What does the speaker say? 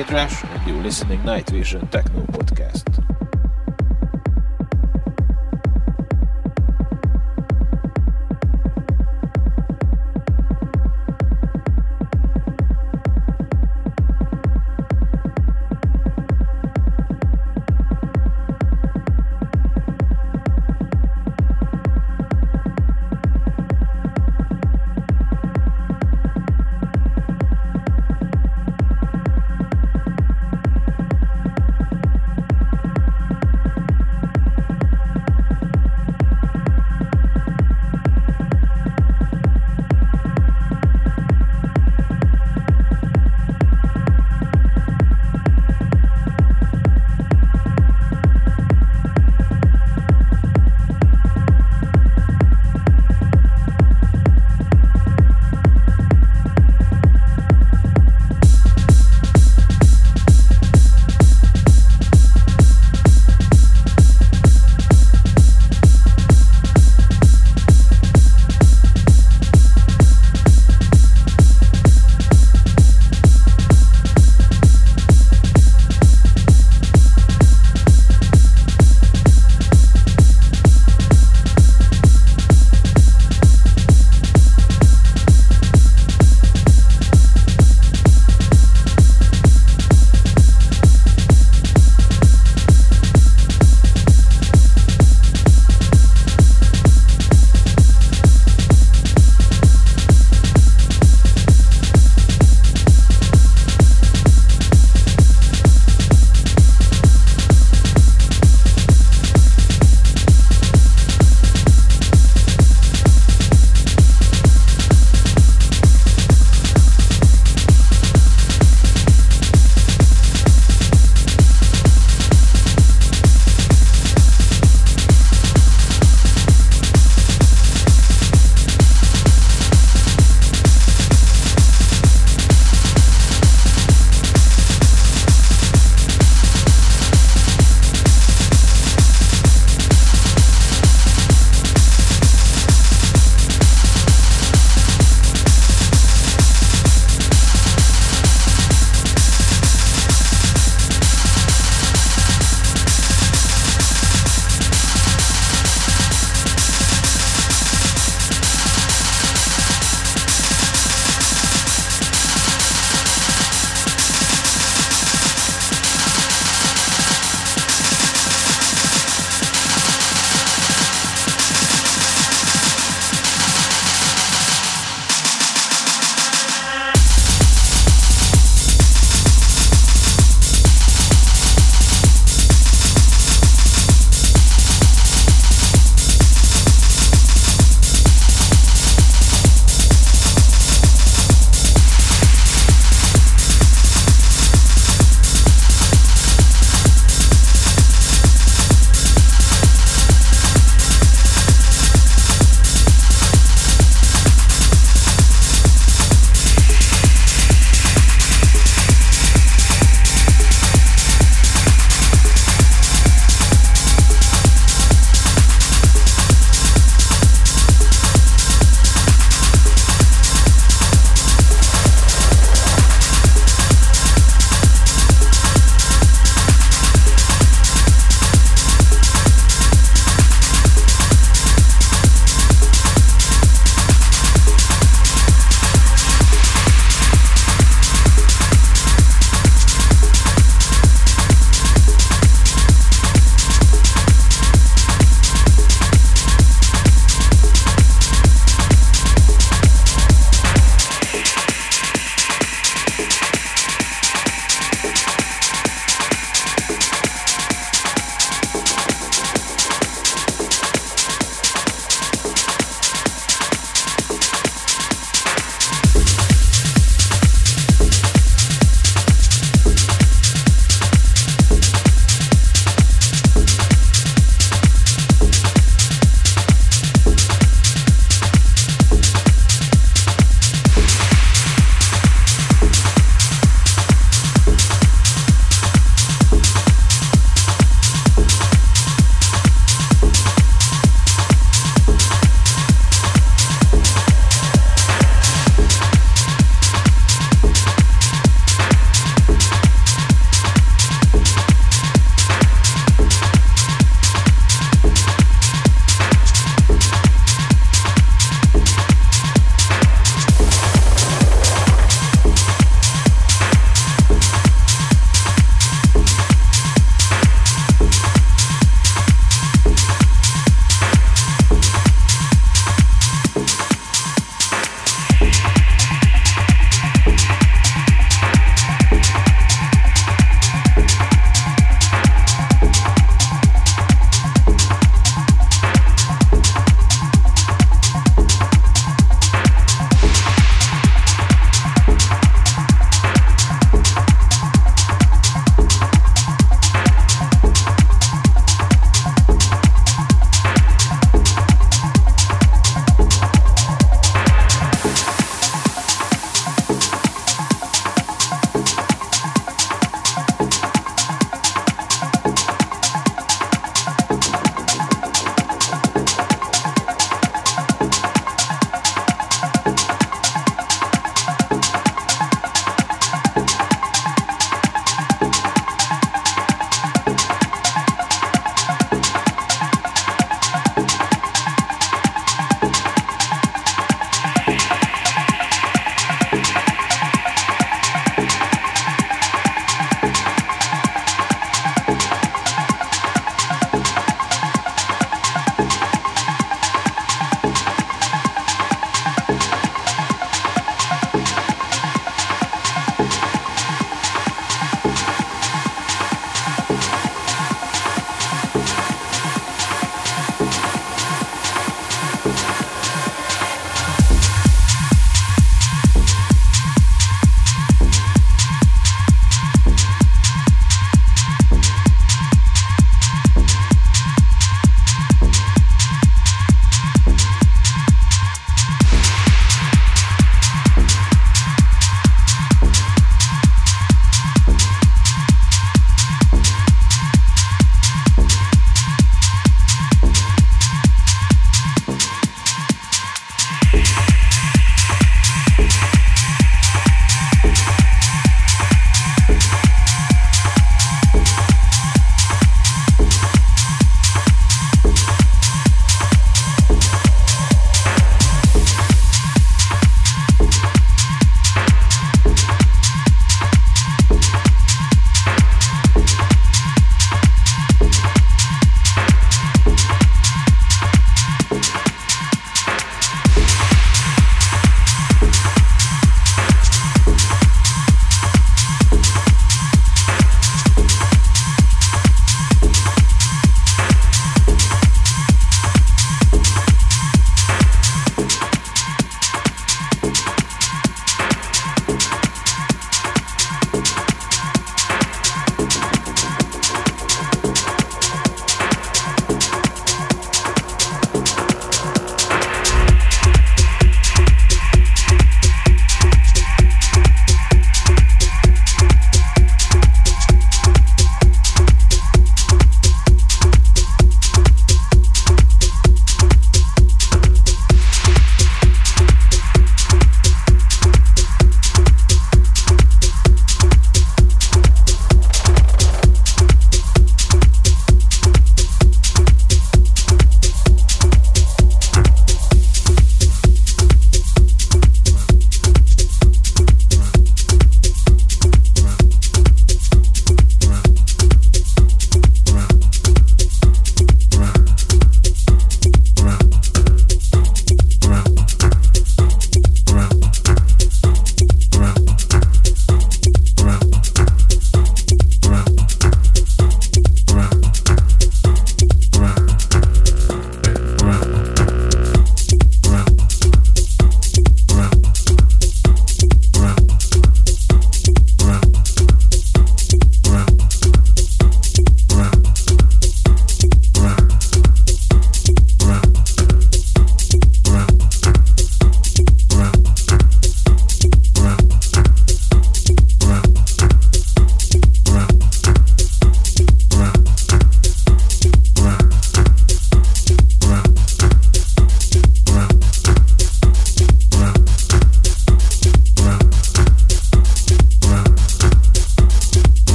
And you're listening Night Vision Techno Podcast.